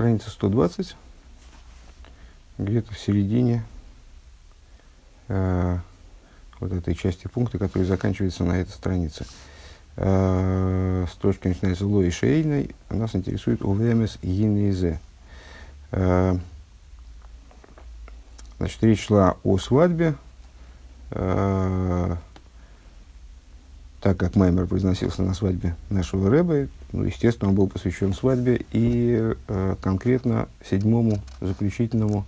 страница 120, где-то в середине э, вот этой части пункта, который заканчивается на этой странице. Э, строчка начинается лой шейной, нас интересует увемес гинезе. Э, значит, речь шла о свадьбе, э, так как Маймер произносился на свадьбе нашего Рэба, ну, естественно, он был посвящен свадьбе и э, конкретно седьмому заключительному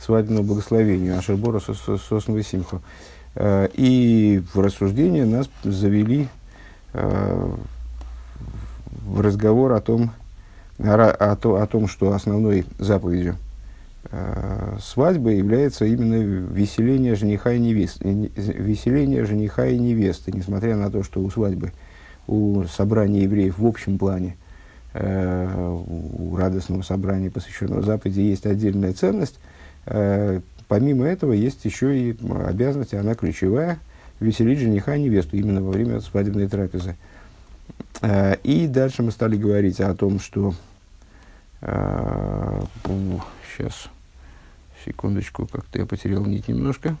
свадебному благословению Ашербора Сосновой Симху. Э, и в рассуждение нас завели э, в разговор о том, о, о, о том, что основной заповедью свадьбы является именно веселение жениха и невесты, веселение жениха и невесты, несмотря на то, что у свадьбы, у собрания евреев в общем плане, э, у радостного собрания, посвященного заповеди, есть отдельная ценность. Э, помимо этого, есть еще и обязанность, она ключевая, веселить жениха и невесту именно во время свадебной трапезы. Э, и дальше мы стали говорить о том, что э, сейчас Секундочку, как-то я потерял нить немножко.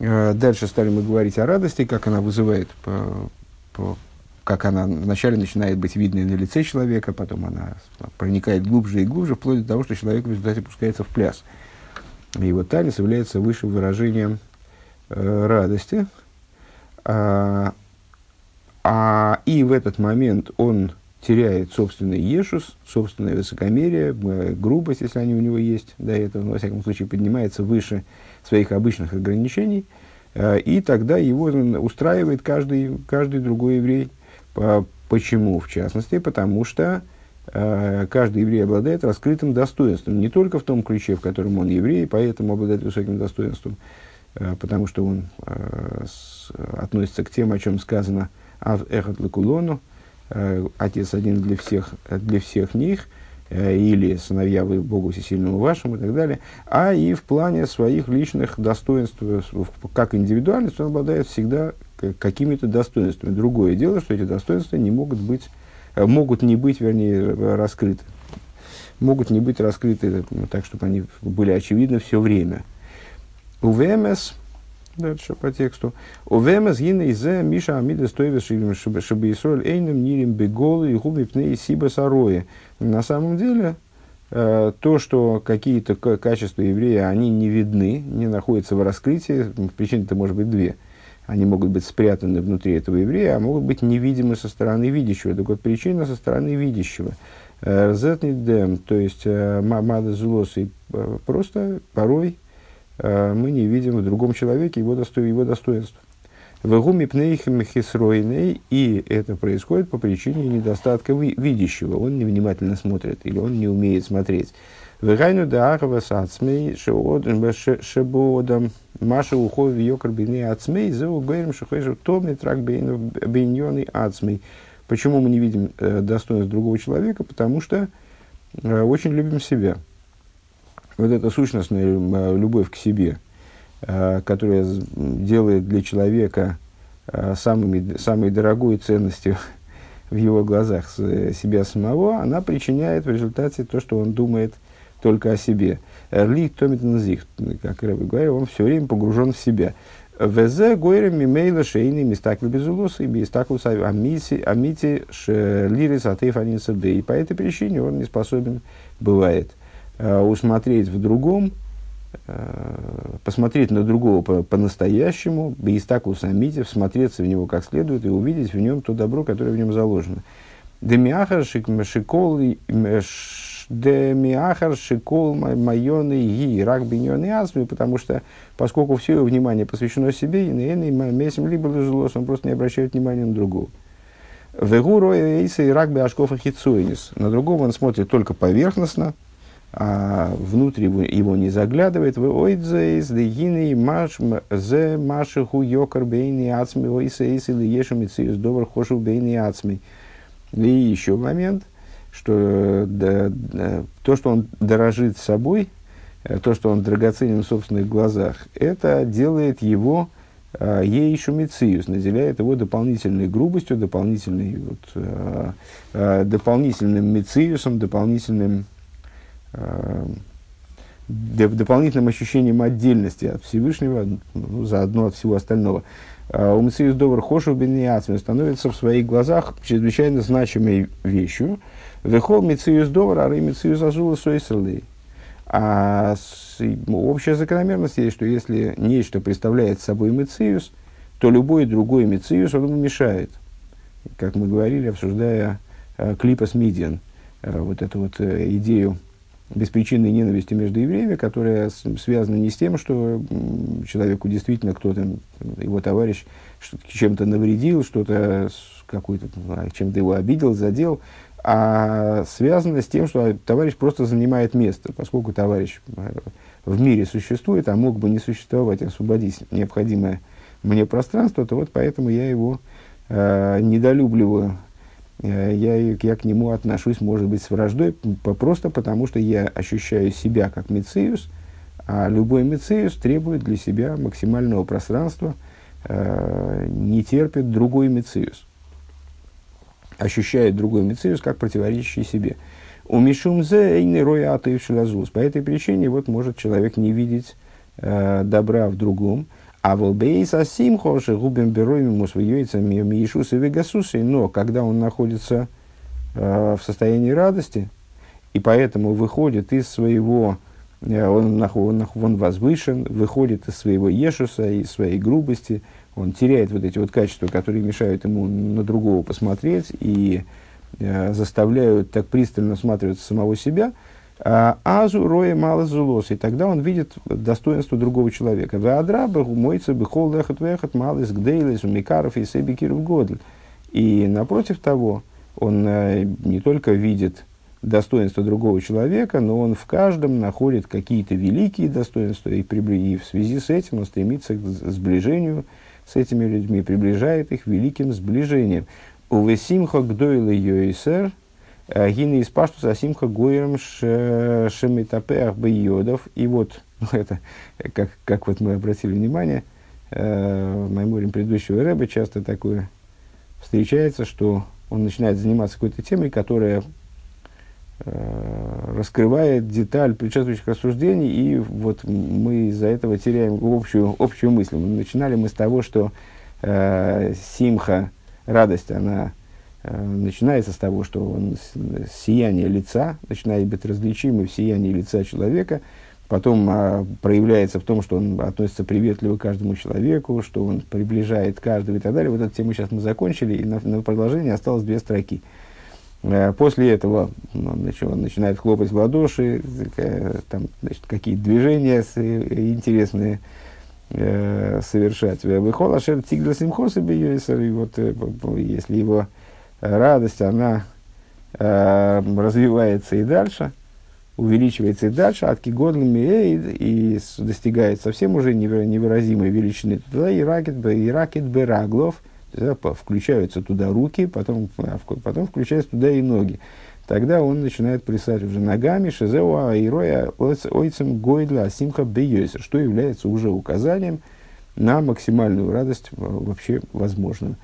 А, дальше стали мы говорить о радости, как она вызывает, по, по, как она вначале начинает быть видной на лице человека, потом она проникает глубже и глубже, вплоть до того, что человек в результате пускается в пляс. И его танец является высшим выражением э, радости. А, а, и в этот момент он теряет собственный ешус, собственное высокомерие, грубость, если они у него есть до этого, но, во всяком случае, поднимается выше своих обычных ограничений, э, и тогда его устраивает каждый, каждый другой еврей. Почему? В частности, потому что э, каждый еврей обладает раскрытым достоинством, не только в том ключе, в котором он еврей, поэтому обладает высоким достоинством, э, потому что он относится к тем, о чем сказано «Ав эхат лекулону», Э, отец один для всех, для всех них, э, или сыновья вы Богу Всесильному вашему и так далее, а и в плане своих личных достоинств, как индивидуальность, он обладает всегда какими-то достоинствами. Другое дело, что эти достоинства не могут быть, э, могут не быть, вернее, раскрыты. Могут не быть раскрыты так, чтобы они были очевидны все время. У ВМС Дальше по тексту. Увемес гина изе миша амида стоевес чтобы Исроль эйнем нирим беголы и губи пней сиба сарои. На самом деле, э, то, что какие-то качества еврея, они не видны, не находятся в раскрытии, причин-то может быть две. Они могут быть спрятаны внутри этого еврея, а могут быть невидимы со стороны видящего. Так вот, причина со стороны видящего. Э, Зетнидем, то есть э, мада злосы, просто порой Э, мы не видим в другом человеке его, досто, его достоинства. В гуме пнейхем хисройней, и это происходит по причине недостатка видящего. Он невнимательно смотрит, или он не умеет смотреть. Вегайну да ахава сацмей шебодам маша ухов йокар бейны ацмей зеу гойрем шухойшу томи трак бейньоны ацмей. Почему мы не видим э, достоинств другого человека? Потому что э, очень любим себя вот эта сущностная э, любовь к себе, э, которая делает для человека э, самыми, самой дорогой ценностью в его глазах себя самого, она причиняет в результате то, что он думает только о себе. Эрли Томитнзих, как Рэбби говорил, он все время погружен в себя. Везе гойрем мимейла шейни мистакли безулус и мистаклус амити амити лирис атеев И по этой причине он не способен, бывает, усмотреть в другом, э, посмотреть на другого по- по-настоящему, бейстаку самите, всмотреться в него как следует и увидеть в нем то добро, которое в нем заложено. Демиахар шикол демиахар шикол майоны и рак биньоны асми, потому что, поскольку все его внимание посвящено себе, и месим либо злос, он просто не обращает внимания на другого. Вегуро эйса и рак беашкофа хитсуинис. На другого он смотрит только поверхностно, а внутрь его, его не заглядывает. Вы ойдзейс дегины маш зе машиху йокар бейни ацми ойсейс или ешемициус добр хошу бейни ацми. И еще момент, что да, да, то, что он дорожит собой, э, то, что он драгоценен в собственных глазах, это делает его ей шумициус, наделяет его дополнительной грубостью, дополнительной, вот, дополнительным мициусом, дополнительным, дополнительным ощущением отдельности от Всевышнего, ну, заодно от всего остального. У Мциус Довар Хошу Бенниацме становится в своих глазах чрезвычайно значимой вещью. Вехол Мциус Довар, ары Мциус Азула Сойсерлей. А общая закономерность есть, что если нечто представляет собой мециус, то любой другой мециус он ему мешает. Как мы говорили, обсуждая э, клипа Мидиан, э, вот эту вот э, идею беспричинной ненависти между евреями, которая связана не с тем, что человеку действительно кто-то, его товарищ, чем-то навредил, что-то какой-то, чем-то его обидел, задел, а связано с тем, что товарищ просто занимает место, поскольку товарищ э, в мире существует, а мог бы не существовать, освободить необходимое мне пространство, то вот поэтому я его э, недолюбливаю, я, я к нему отношусь, может быть, с враждой, просто потому что я ощущаю себя как мециус, а любой мециус требует для себя максимального пространства, э, не терпит другой мециус ощущает другой мециус как противоречащий себе. У Мишумзе эйны роя атаившилазус. По этой причине вот может человек не видеть э, добра в другом. А волбейс асим хоши губим бероем ему своюйцами миишус и вегасусы. Но когда он находится э, в состоянии радости, и поэтому выходит из своего, э, он, он, он возвышен, выходит из своего ешуса, из своей грубости – он теряет вот эти вот качества, которые мешают ему на другого посмотреть и э, заставляют так пристально всматриваться самого себя, азу роя мало зулос, и тогда он видит достоинство другого человека. Веадраба мойца бихол лехат вехат малыс гдейлес умикаров и себекиров годль. И напротив того, он э, не только видит достоинство другого человека, но он в каждом находит какие-то великие достоинства, и, и в связи с этим он стремится к сближению с этими людьми, приближает их великим сближением. Увесимха гдойла йойсер, гины из паштус асимха гойрам шемитапеах бейодов. И вот, ну, это, как, как вот мы обратили внимание, э, в мемориум предыдущего рэба часто такое встречается, что он начинает заниматься какой-то темой, которая Э, раскрывает деталь предшествующих рассуждений, и вот мы из-за этого теряем общую, общую мысль. Начинали мы с того, что э, симха, радость, она э, начинается с того, что он, сияние лица начинает быть различимым в сиянии лица человека, потом э, проявляется в том, что он относится приветливо к каждому человеку, что он приближает каждого и так далее. Вот эту тему сейчас мы закончили, и на, на продолжение осталось две строки. Э, после этого ну, он начинает хлопать в ладоши, э, там, значит, какие-то движения интересные э, совершать. Выхол ашер тигла симхоса и вот если его радость, она э, развивается и дальше, увеличивается и дальше, от кигодлами и достигает совсем уже невыразимой величины, тогда и ракет, и ракет бераглов – включаются туда руки, потом, а, потом включаются туда и ноги. Тогда он начинает плясать уже ногами, шизеуа и роя ойцем гойдла асимха бейойса, что является уже указанием на максимальную радость вообще возможную.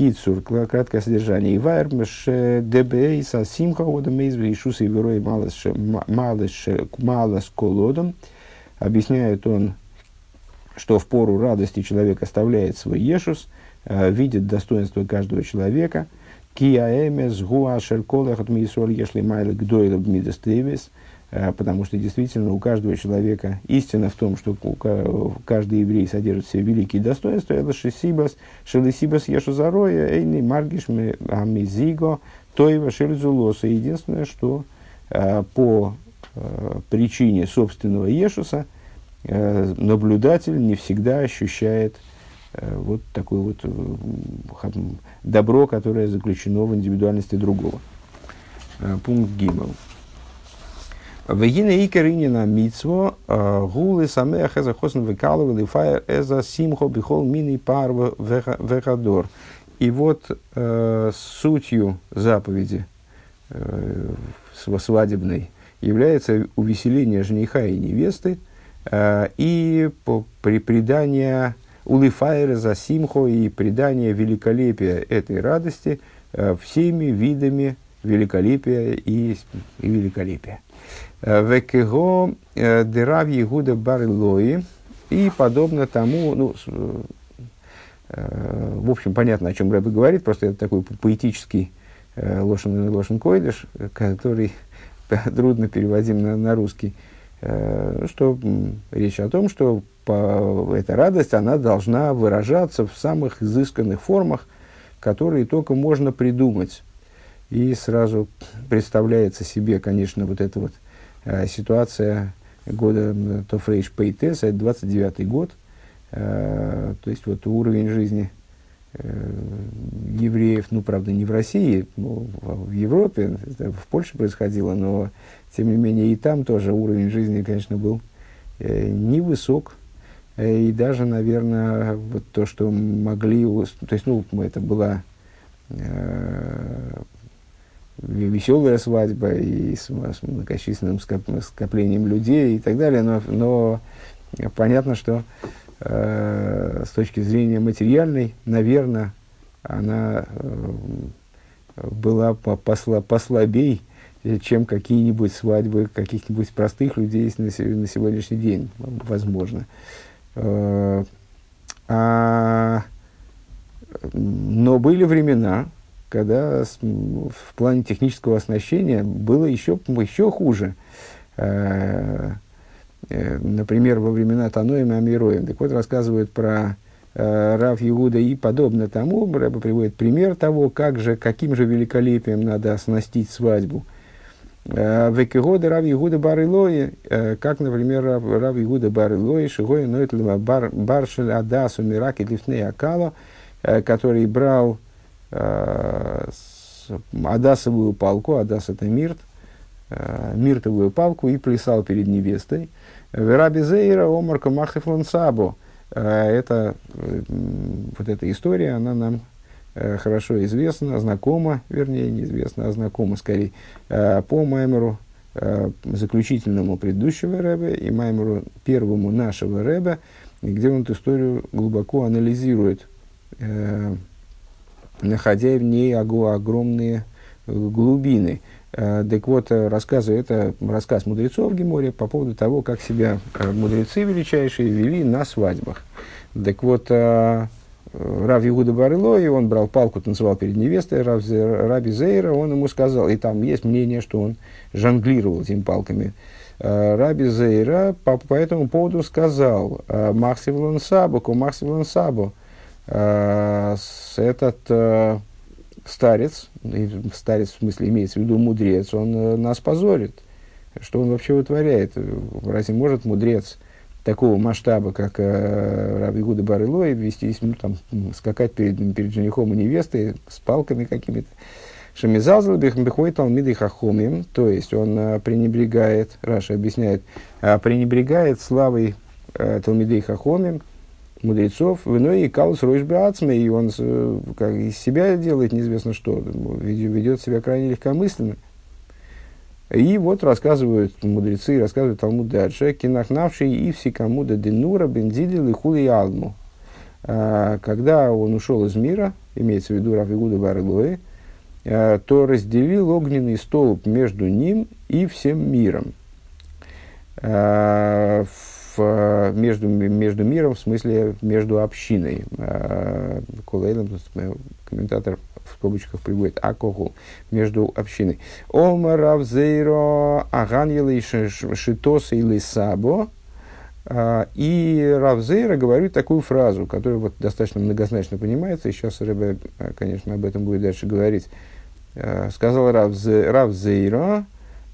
Кицур, краткое содержание. Ивайрмеш дебейс асимха одамейз вейшус и верой малос колодом. Объясняет он, что в пору радости человек оставляет свой ешус – Э, видит достоинство каждого человека. Киаэмес гуашер колехат мисоль ешли майлы гдойлаб мидестевис. Э, потому что действительно у каждого человека истина в том, что каждый еврей содержит в себе великие достоинства. Это шесибас, шелесибас ешу зароя, эйни маргиш амизиго, тоева шельзулоса. Единственное, что э, по причине собственного ешуса наблюдатель не всегда ощущает Э, вот такое вот э, добро, которое заключено в индивидуальности другого. Э, пункт Гиммел. Вегина икаринина мицво гулы самех эза хосн векалова лифайр эза симхо бихол мини парва вехадор. И вот э, сутью заповеди э, свадебной является увеселение жениха и невесты э, и по, при предании улифайра за симхо и придание великолепия этой радости э, всеми видами великолепия и, и великолепия. Э, Векего э, дырав Егуда Барилои и подобно тому, ну, в общем, понятно, о чем Рэбе говорит, просто это такой поэтический лошен, лошен койдыш, который трудно переводим на, на русский. Э, что речь о том, что по, эта радость, она должна выражаться в самых изысканных формах, которые только можно придумать. И сразу представляется себе, конечно, вот эта вот э, ситуация года Тофрейш Пейтес, это 29 год, э, то есть вот уровень жизни э, евреев, ну, правда, не в России, но в Европе, в Польше происходило, но тем не менее, и там тоже уровень жизни, конечно, был э, невысок. Э, и даже, наверное, вот то, что могли... То есть, ну, это была э, веселая свадьба и с, с многочисленным скоп, скоплением людей и так далее, но, но понятно, что э, с точки зрения материальной, наверное, она э, была посла, послабей, чем какие-нибудь свадьбы каких-нибудь простых людей на, на сегодняшний день, возможно. Э, а, но были времена, когда в плане технического оснащения было еще, еще хуже. Э, например, во времена Таноем и Амироем. Так вот, рассказывают про Рав Иуда и подобно тому, Рэба приводит пример того, как же, каким же великолепием надо оснастить свадьбу – Э, Векигода Рав Игуда Барилои, э, как, например, Рав Игуда Барилои, Шигой Ноэтлема Баршель Адасу Мираки Лифней Акала, э, который брал Адасовую палку, Адас это мирт, миртовую палку и плясал перед невестой. Раби Зейра Омарка Махефлон Сабо. Это, вот эта история, она нам Э, хорошо известна, знакома, вернее, неизвестна, а знакома скорее, э, по Маймеру э, заключительному предыдущего Рэбе и Маймеру первому нашего Рэбе, где он эту историю глубоко анализирует, находя в ней огромные глубины. Так вот, рассказывает, это рассказ мудрецов в Геморе по поводу того, как себя мудрецы величайшие вели на свадьбах. Так вот, Рав Барыло, и он брал палку, танцевал перед невестой, Рав, Раби Зейра, он ему сказал, и там есть мнение, что он жонглировал этими палками. Э, Раби Зейра по, по этому поводу сказал, «Э, Махсивлан Сабу, ко Махсивлан Сабу, э, этот старец, старец в смысле имеется в виду мудрец, он нас позорит. Что он вообще вытворяет? Разве может мудрец такого масштаба, как э, Раби Гуда Барылой, вестись, ну, там, скакать перед, перед женихом и невестой с палками какими-то. Шамизалзал бихмбихой талмиды хахомим, то есть он э, пренебрегает, Раша объясняет, э, пренебрегает славой э, талмидей хахомим, мудрецов, виной и калус ройшбеацме, и он э, как, из себя делает неизвестно что, ведет себя крайне легкомысленно. И вот рассказывают мудрецы, рассказывают Талмуд дальше, кинахнавший и всекомуда денура бензидил и хули алму. А, когда он ушел из мира, имеется в виду Равигуда Барылои, а, то разделил огненный столб между ним и всем миром. А, в, между, между миром, в смысле между общиной. Колейлом, комментатор в скобочках приводит акоху между общиной. Ома равзейро аганьелы шитоса или сабо. И Равзейра говорит такую фразу, которая вот достаточно многозначно понимается, и сейчас Рэбе, конечно, об этом будет дальше говорить. Сказал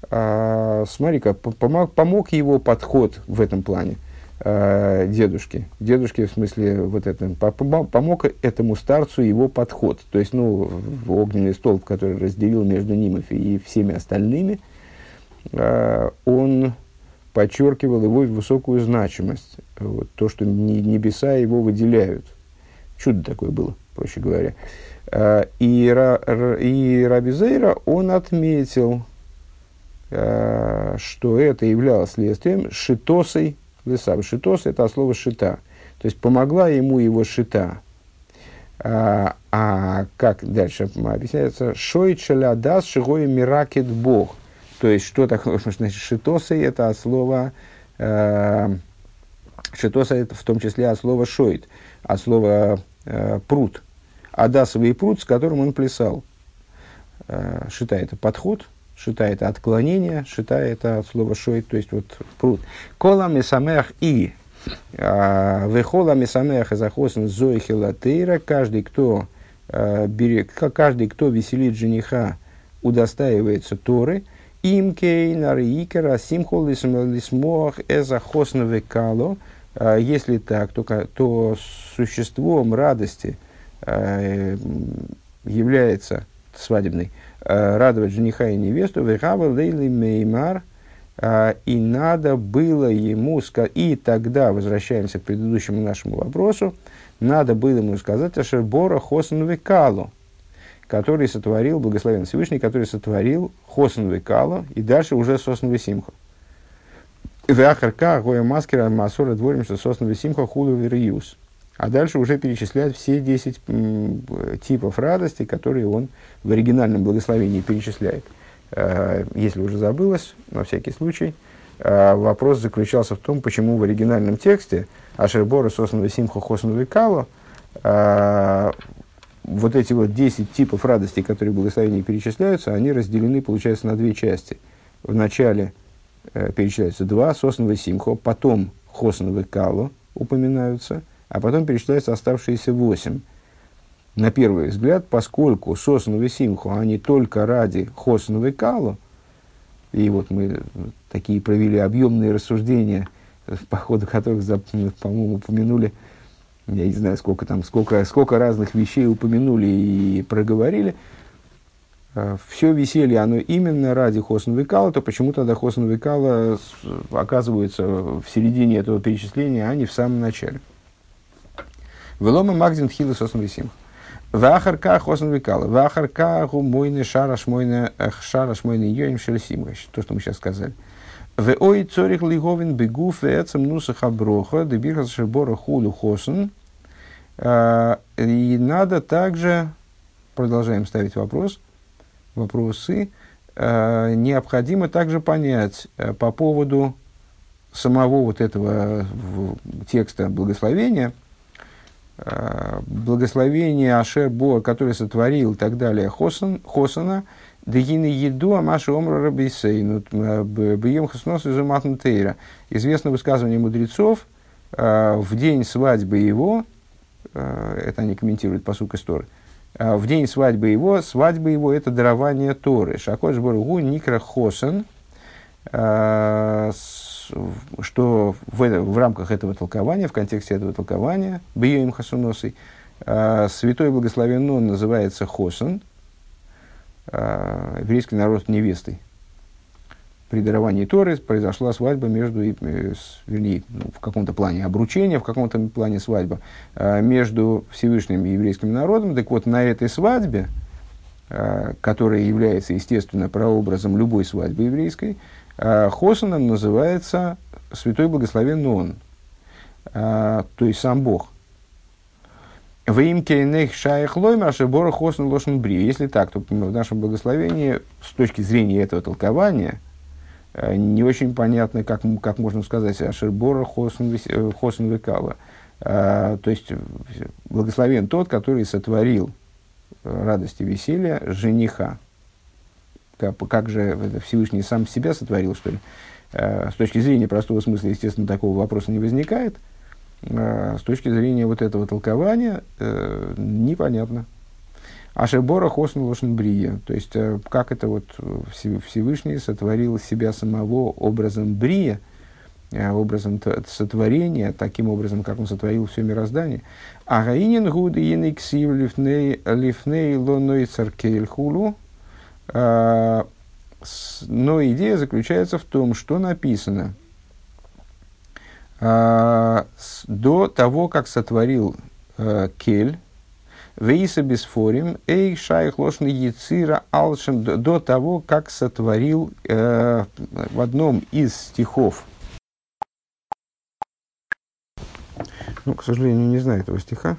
Равзейра, смотри-ка, помог, помог его подход в этом плане э, дедушке. Дедушке, в смысле, вот это, помог этому старцу его подход. То есть, ну, огненный столб, который разделил между ним и всеми остальными, э, он подчеркивал его высокую значимость. Вот, то, что небеса его выделяют. Чудо такое было, проще говоря. Э, и, и Раби Зейра, он отметил, что это являлось следствием шитосой Лесав. Шитос – это слово шита. То есть помогла ему его шита. А, а как дальше объясняется? Шойт шелядас шигой миракет бог. То есть, что такое, значит, шитосы, это от слова, э, шитоса это в том числе от слова шойт, от слова э, пруд. Адасовый пруд, с которым он плясал. Э, шита это подход, шита это отклонение, шита это от слова шойт, то есть вот пруд. Кола месамех и а, Вехола мисамеха захосен зоихила тейра, каждый, кто а, берет, каждый, кто веселит жениха, удостаивается Торы, им кейнар икера симхол лисмох эзахосн векало, а, если так, то, то существом радости является свадебной, радовать жениха и невесту, вехава лейли меймар – а, и надо было ему сказать, и тогда, возвращаемся к предыдущему нашему вопросу, надо было ему сказать Ашербора Хосен Векалу, который сотворил, благословен Всевышний, который сотворил Хосен Векалу, и дальше уже Сосен Весимху. Веахарка, Гоя Маскера, Масора, дворим, что Сосен Весимху, Худу Вериюс. А дальше уже перечисляет все 10 типов радости, которые он в оригинальном благословении перечисляет. Э, если уже забылось, на всякий случай, э, вопрос заключался в том, почему в оригинальном тексте Ашербора Сосновый Симху Хосновый Кало э, вот эти вот 10 типов радости, которые в благословении перечисляются, они разделены, получается, на две части. В начале перечисляются два, сосновый симхо, потом хосновый кало упоминаются, а потом перечисляются оставшиеся восемь на первый взгляд, поскольку сосновый симху, они только ради хосновой калу, и вот мы такие провели объемные рассуждения, по ходу которых, по-моему, упомянули, я не знаю, сколько там, сколько, сколько разных вещей упомянули и проговорили, а, все веселье, оно именно ради Хосн Викала, то почему тогда Хосн Викала оказывается в середине этого перечисления, а не в самом начале. Велома Магдин Хила Сосн Висимха. Вахарка хосн викала. Вахарка гумойны шараш мойны шараш мойны йоим шелесимгаш. То, что мы сейчас сказали. В ой цорих лиговин бегуф эцем нуса хаброха дебирхас шебора хулю хосн. И надо также, продолжаем ставить вопрос, вопросы, необходимо также понять по поводу самого вот этого текста благословения – Э, благословение Ашер Боа, который сотворил и так далее, Хосан, Хосана, Дегины еду Амаши Омра Рабисейну, э, Бьем Хаснос из Тейра. Известно высказывание мудрецов, э, в день свадьбы его, это они комментируют по сути истории, в день свадьбы его, свадьба его это дарование Торы. Шакош Боргу Никра Хосан, что в, в рамках этого толкования, в контексте этого толкования, Бьем Хасуносой, э, святой благословен он называется Хосан, э, еврейский народ невестой. При даровании Торы произошла свадьба между, э, вернее, ну, в каком-то плане обручения, в каком-то плане свадьба э, между Всевышним и еврейским народом. Так вот, на этой свадьбе, которая является, естественно, прообразом любой свадьбы еврейской, а, Хосаном называется Святой Благословенный Он, а, то есть сам Бог. В имке шаях лоймер шебора хосн лошен бри. Если так, то в нашем благословении, с точки зрения этого толкования, а, не очень понятно, как, как можно сказать, ашербора хосн векала. То есть, благословен тот, который сотворил радость и веселье жениха. Как, же Всевышний сам себя сотворил, что ли? Э, с точки зрения простого смысла, естественно, такого вопроса не возникает. Э, с точки зрения вот этого толкования э, непонятно. Ашебора хосн лошен брия. То есть, как это вот Всевышний сотворил себя самого образом брия, образом сотворения, таким образом, как он сотворил все мироздание. А гаинин гуд и ксив лифней лоной царкейль хулу, но идея заключается в том, что написано а, до того, как сотворил а, Кель, Вейса Бесфорим, Эй Шайх Лошный Яцира Алшем, до того, как сотворил э, в одном из стихов Ну, к сожалению, не знаю этого стиха.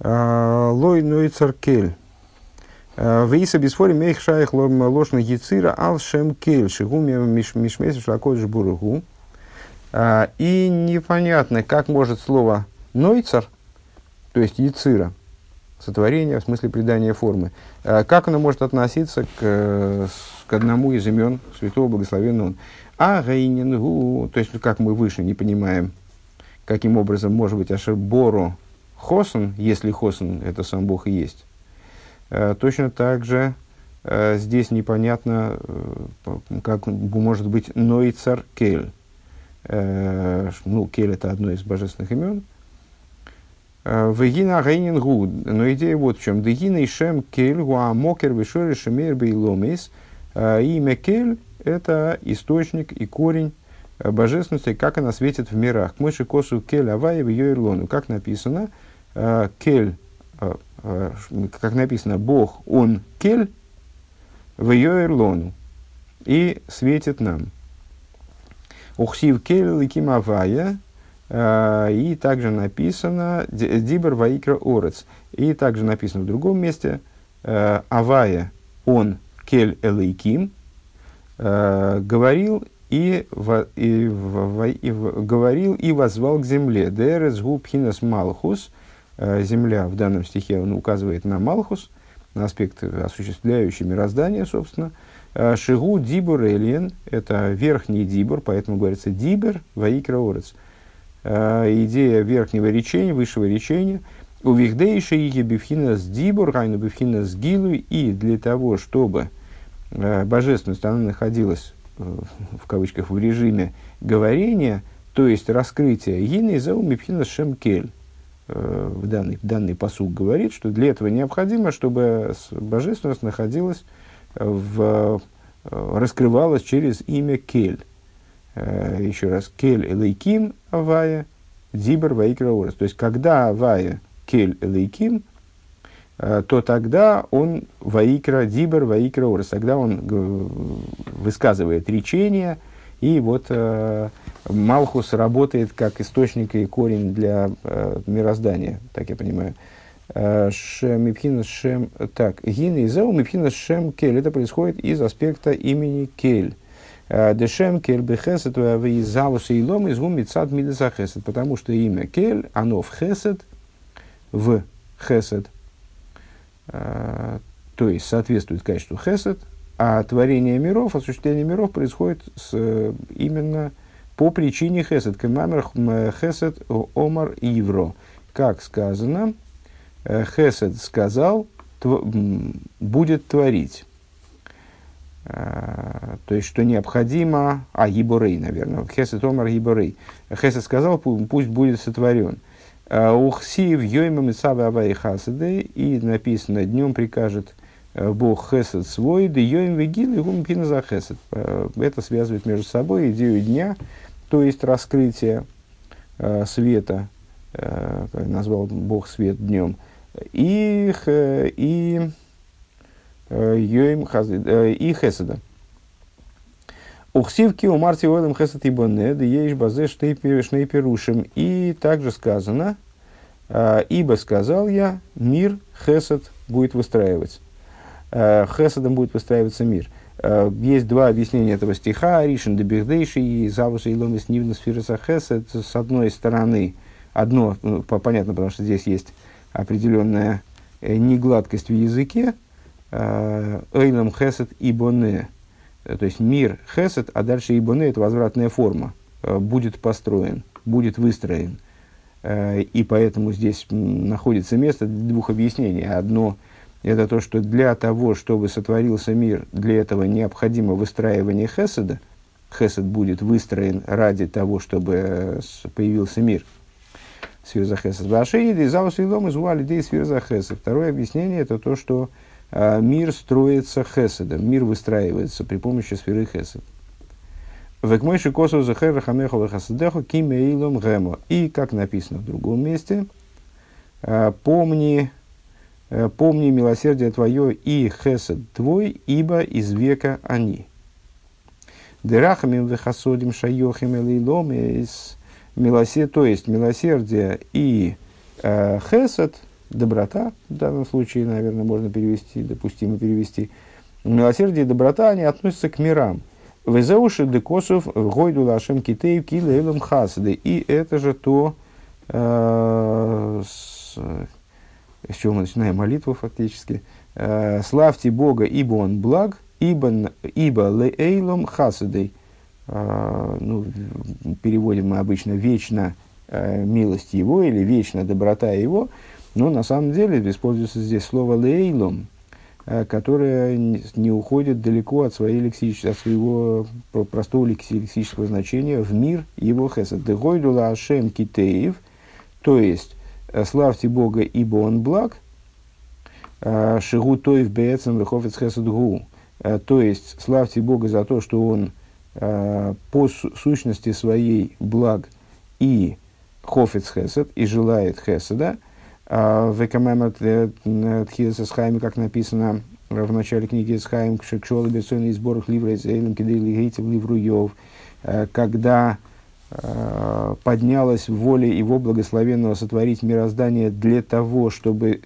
А, Лой нойцар кель. А, Виса бисфори мейх шайх ложна яцира ал шем кель. Шигуми мишмесив шлакодж бургу. А, и непонятно, как может слово нойцар, то есть яцира, сотворение в смысле придания формы, как оно может относиться к, к одному из имен святого благословенного. А гейнингу, то есть как мы выше не понимаем, каким образом может быть Ашербору Хосен, если Хосен это сам Бог и есть. Э, точно так же э, здесь непонятно, э, как может быть Нойцар Кель. Ну, Кель это одно из божественных имен. Вегина Гейнингу, но идея вот в чем. Дегина и Шем Кель, Гуамокер, Вишори, Шемер, Бейломис. Имя Кель – это источник и корень божественности, как она светит в мирах. Мыши косу кель авая в ее ирлону. Как написано, кель, как написано, Бог, Он кель в ее ирлону и светит нам. Ухсив кель ликим авая, и также написано Дибер Ваикра Орец. И также написано в другом месте Авая, он Кель Элейким, говорил и, в, и, и говорил и возвал к земле. Дерес губхинас малхус. Э, земля в данном стихе он указывает на малхус, на аспект осуществляющий мироздание, собственно. Э, Шигу дибур эльен, это верхний дибур, поэтому говорится дибер ваикроорец. Э, идея верхнего речения, высшего речения. У вихдейши иги бифхинас дибур, райну бифхинас гилу, и для того, чтобы божественность, она находилась в кавычках, в режиме говорения, то есть раскрытия Гины Заумипхина Шемкель. Э, в данный, данный посуг говорит, что для этого необходимо, чтобы божественность находилась в, э, раскрывалась через имя Кель. Э, еще раз, Кель Элейким Авая, Дибер Ваикра То есть, когда Авая Кель Элейким, то тогда он Ваикра Дибер, Ваикра Орес, тогда он высказывает речение, и вот э, Малхус работает как источник и корень для э, мироздания, так я понимаю. Э, Шем, Шем, так, Гин и Зеу Мипхина Шем Кель, это происходит из аспекта имени Кель. Дешем Кель Бехесет Вейзалус и Лом из Гумицад Мидеса Хесет, потому что имя Кель, оно в Хесет, в Хесет – Э, то есть соответствует качеству хесед, а творение миров, осуществление миров происходит с, э, именно по причине хесед. Кемамер хесед омар ивро. Как сказано, э, хесед сказал, тв, будет творить. То есть, что необходимо... А, Еборей, наверное. Хесед омар Еборей. Хесед сказал, пусть будет сотворен. Э, Ухсив йоймам исавы авай хасады, и написано, днем прикажет Бог хесед свой, да йоим вегил и гум за хесед. Э, это связывает между собой идею дня, то есть раскрытие света, назвал Бог свет днем, и, и, йоим и хеседа. Ухсивки у Марти Ойлем Хесет и Бонед, ешь базе шнейперушим. И также сказано, «А, ибо сказал я, мир Хесед будет выстраивать. А, Хеседом будет выстраиваться мир. А, есть два объяснения этого стиха. Ришен де Бехдейши и Завуса и Ломис Нивна Сфираса Хесед. С одной стороны, одно, ну, понятно, потому что здесь есть определенная э, негладкость в языке. Эйлам Хесед и Боне Э, то есть мир хесед, а дальше ибоне – это возвратная форма, э, будет построен, будет выстроен. Э, и поэтому здесь находится место для двух объяснений. Одно – это то, что для того, чтобы сотворился мир, для этого необходимо выстраивание хеседа. Хесед будет выстроен ради того, чтобы появился мир. Сфирза хесед. Вашини, да и заус и лом изуали, да и сфирза хесед. Второе объяснение – это то, что а, мир строится хеседом, мир выстраивается при помощи сферы хесед. Векмойши косу захер хамехова хасадеху кимеилом гемо. И, как написано в другом месте, а, помни, помни милосердие твое и хесед твой, ибо из века они. Дерахамим вехасодим шайохим элейлом из милосердие, то есть милосердие и э, хесед, доброта, в данном случае, наверное, можно перевести, допустимо перевести, милосердие и доброта, они относятся к мирам. Везеуши декосов гойду лашем китеев килейлом хасады. И это же то, э, с, с чего мы начинаем молитву фактически. Э, Славьте Бога, ибо Он благ, ибо, ибо лейлом хасадой. Э, ну, переводим мы обычно вечно э, милость Его или вечно доброта Его. Но на самом деле используется здесь слово лейлом, которое не уходит далеко от, своей лексич... от своего простого лексического значения в мир его хесед. Дегойдула ашем китеев, то есть славьте Бога, ибо Он благ, э, шигу тоев беецем вехофец хесед гу, то есть славьте Бога за то, что Он по сущности своей благ и хофец хесед, и желает хеседа, в Экамемат э, Тхилес Эсхайме, как написано в начале книги Эсхайм, Шекшолы Бесойный сборах Ливра Эйзейлем Кидейли Гейтев Ливру Йов, э, когда э, поднялась воля его благословенного сотворить мироздание для того, чтобы,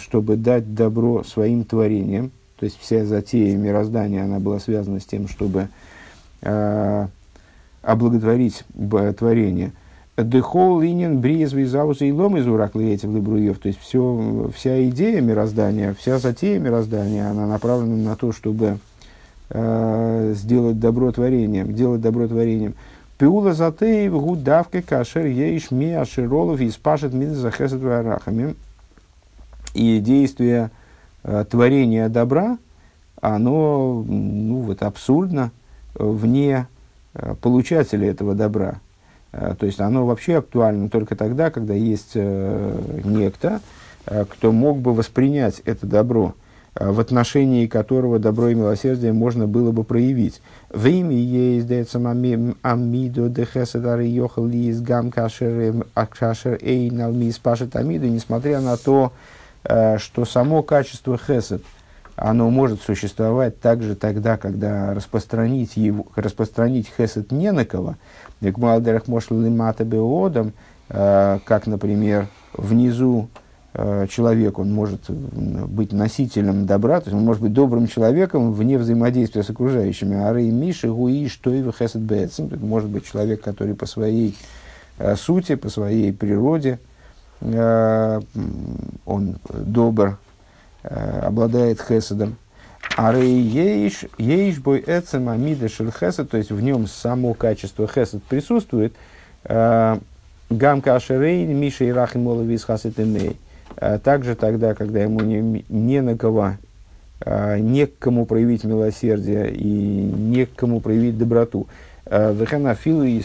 чтобы дать добро своим творениям. То есть вся затея мироздания, она была связана с тем, чтобы э, облаготворить творение – Дехол линин бриез визаус и лом из урак летев либруев. То есть все, вся идея мироздания, вся затея мироздания, она направлена на то, чтобы э, сделать добро творением, делать добро творением. Пиула затеев гудавка кашер ейш ми аширолов и спашет мид захесет варахами. И действие э, творения добра, оно ну, вот, абсурдно вне э, получателя этого добра. Э, то есть оно вообще актуально только тогда, когда есть э, некто, э, кто мог бы воспринять это добро, в отношении которого добро и милосердие можно было бы проявить. В имя есть амидо дехеседары йохал лиз гам кашер кашер эйн алмис пашет амиду, несмотря на то, что само качество хесед, оно может существовать также тогда, когда распространить, его, распространить хесед не на кого, э, как, например, внизу э, человек, он может быть носителем добра, то есть он может быть добрым человеком вне взаимодействия с окружающими. Ары Миши, Гуи, и Хесед Бетсом. Может быть человек, который по своей э, сути, по своей природе, он добр, обладает хеседом. Ары ейш, ейш бой эцем амида хесед, то есть в нем само качество хесед присутствует. Э, Гамка ашерейн, миша и рахим моловис хасет имей. Э, также тогда, когда ему не, не на кого, э, не к кому проявить милосердие и не к кому проявить доброту. Вехана филу и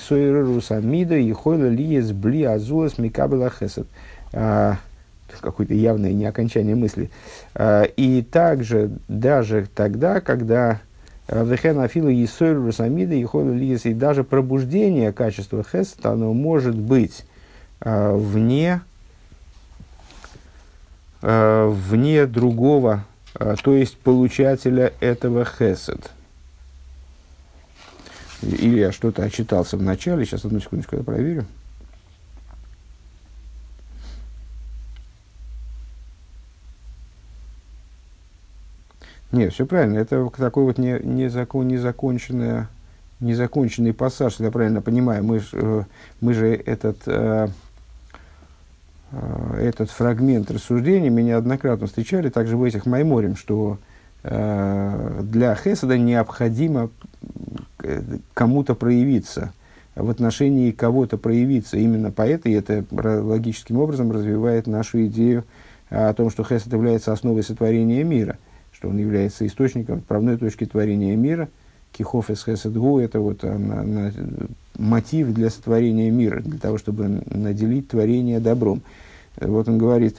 амида и хойла лиес бли азулас микабела хесед какое-то явное не окончание мысли. А, и также даже тогда, когда а, Вехен Афила Есойр Русамида и Лиес, и даже пробуждение качества Хесед, оно может быть а, вне, вне другого, то есть получателя этого Хесед. Или я что-то отчитался в начале, сейчас одну секундочку я проверю. Нет, все правильно. Это такой вот не, не закон, незаконченный, незаконченный пассаж, если я правильно понимаю. Мы, э, мы же этот, э, э, этот фрагмент рассуждений мы неоднократно встречали также в этих Майморем, что для Хесада необходимо кому-то проявиться, в отношении кого-то проявиться. Именно поэты это логическим образом развивает нашу идею о том, что Хесад является основой сотворения мира – что он является источником отправной точки творения мира. Кихоф эс хесэдгу – это вот а, на, на, мотив для сотворения мира, для того, чтобы наделить творение добром. Вот он говорит,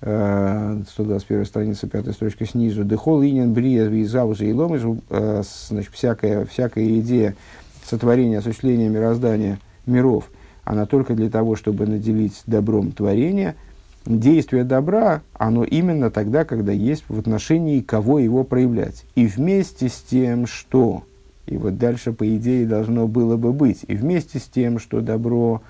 121 страница, 5 строчка снизу, «Дехол инин брия визауза и ломис», значит, всякая, всякая идея сотворения, осуществления мироздания миров, она только для того, чтобы наделить добром творение – действие добра, оно именно тогда, когда есть в отношении кого его проявлять. И вместе с тем, что, и вот дальше, по идее, должно было бы быть, и вместе с тем, что добро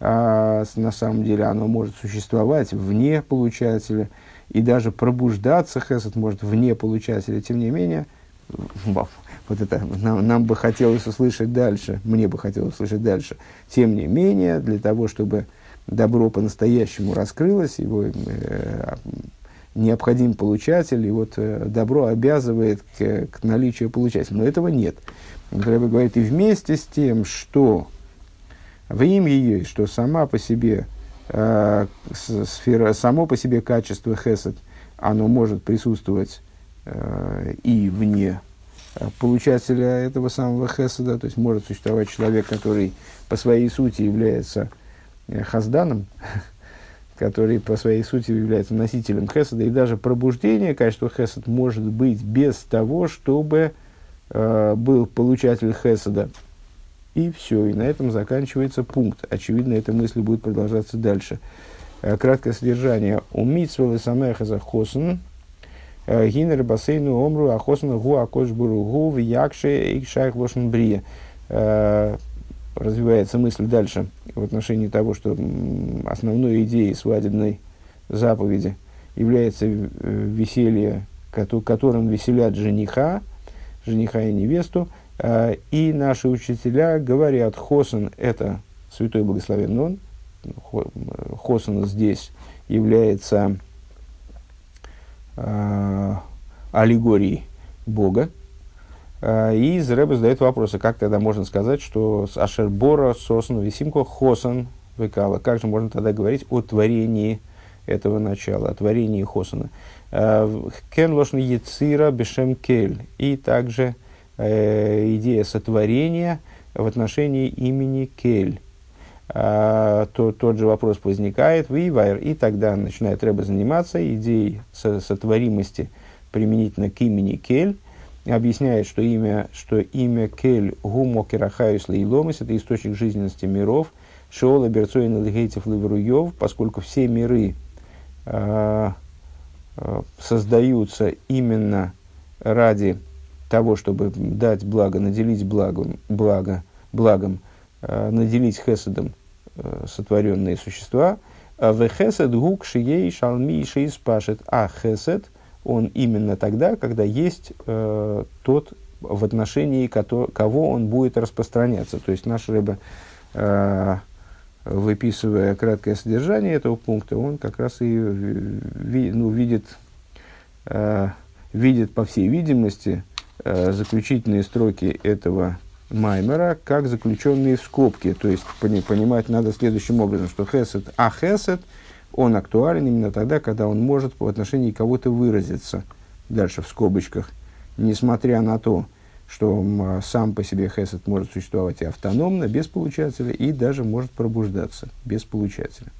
а на самом деле оно может существовать вне получателя, и даже пробуждаться хесед может вне получателя. Тем не менее, вот это нам, нам бы хотелось услышать дальше, мне бы хотелось услышать дальше. Тем не менее, для того, чтобы добро по-настоящему раскрылось, его э, необходим получатель, и вот э, добро обязывает к, к наличию получателя. Но этого нет. Рэбе говорит, и вместе с тем, что в им ее, что сама по себе э, сфера, само по себе качество хесед, оно может присутствовать э, и вне э, получателя этого самого хеседа, то есть может существовать человек, который по своей сути является хазданом, который по своей сути является носителем хеседа, и даже пробуждение качества хесед может быть без того, чтобы э, был получатель хеседа, и все, и на этом заканчивается пункт. Очевидно, эта мысль будет продолжаться дальше. Э, краткое содержание. Умитсвелы самеха за хосен, э, гинер бассейну омру, а хосен гу акош буру в якше и шайх лошен. Э, развивается мысль дальше в отношении того, что основной идеей свадебной заповеди является веселье, которым веселят жениха, жениха и невесту – Э, и наши учителя говорят, Хосен – это святой благословен он. Хосен здесь является э, аллегорией Бога. Э, и Зреба задает вопросы, как тогда можно сказать, что с Ашербора, Сосен, Висимко, Хосен, Векала. Как же можно тогда говорить о творении этого начала, о творении Хосена? Э, Кен лошн Яцира Бешем Кель. И также э, идея сотворения в отношении имени Кель. А, то, тот же вопрос возникает, вивайр, и тогда начинает Рэба заниматься идеей сотворимости применительно к имени Кель, объясняет, что имя, что имя Кель гумо керахаюс лейломис, это источник жизненности миров, шола берцоин лигейтев ливруев, поскольку все миры э, создаются именно ради того, чтобы дать благо, наделить благом, благо, благом э, наделить хеседом э, сотворенные существа, в хесед гук шией шалми шиис пашет, а хесед, он именно тогда, когда есть э, тот, в отношении кого, кого он будет распространяться. То есть наш рыба, э, выписывая краткое содержание этого пункта, он как раз и ви, ну, видит, э, видит, по всей видимости, Э, заключительные строки этого Маймера как заключенные в скобки. То есть понимать надо следующим образом, что хесед, а хесед, он актуален именно тогда, когда он может по отношению кого-то выразиться. Дальше в скобочках. Несмотря на то, что сам по себе хесед может существовать и автономно, без получателя, и даже может пробуждаться без получателя.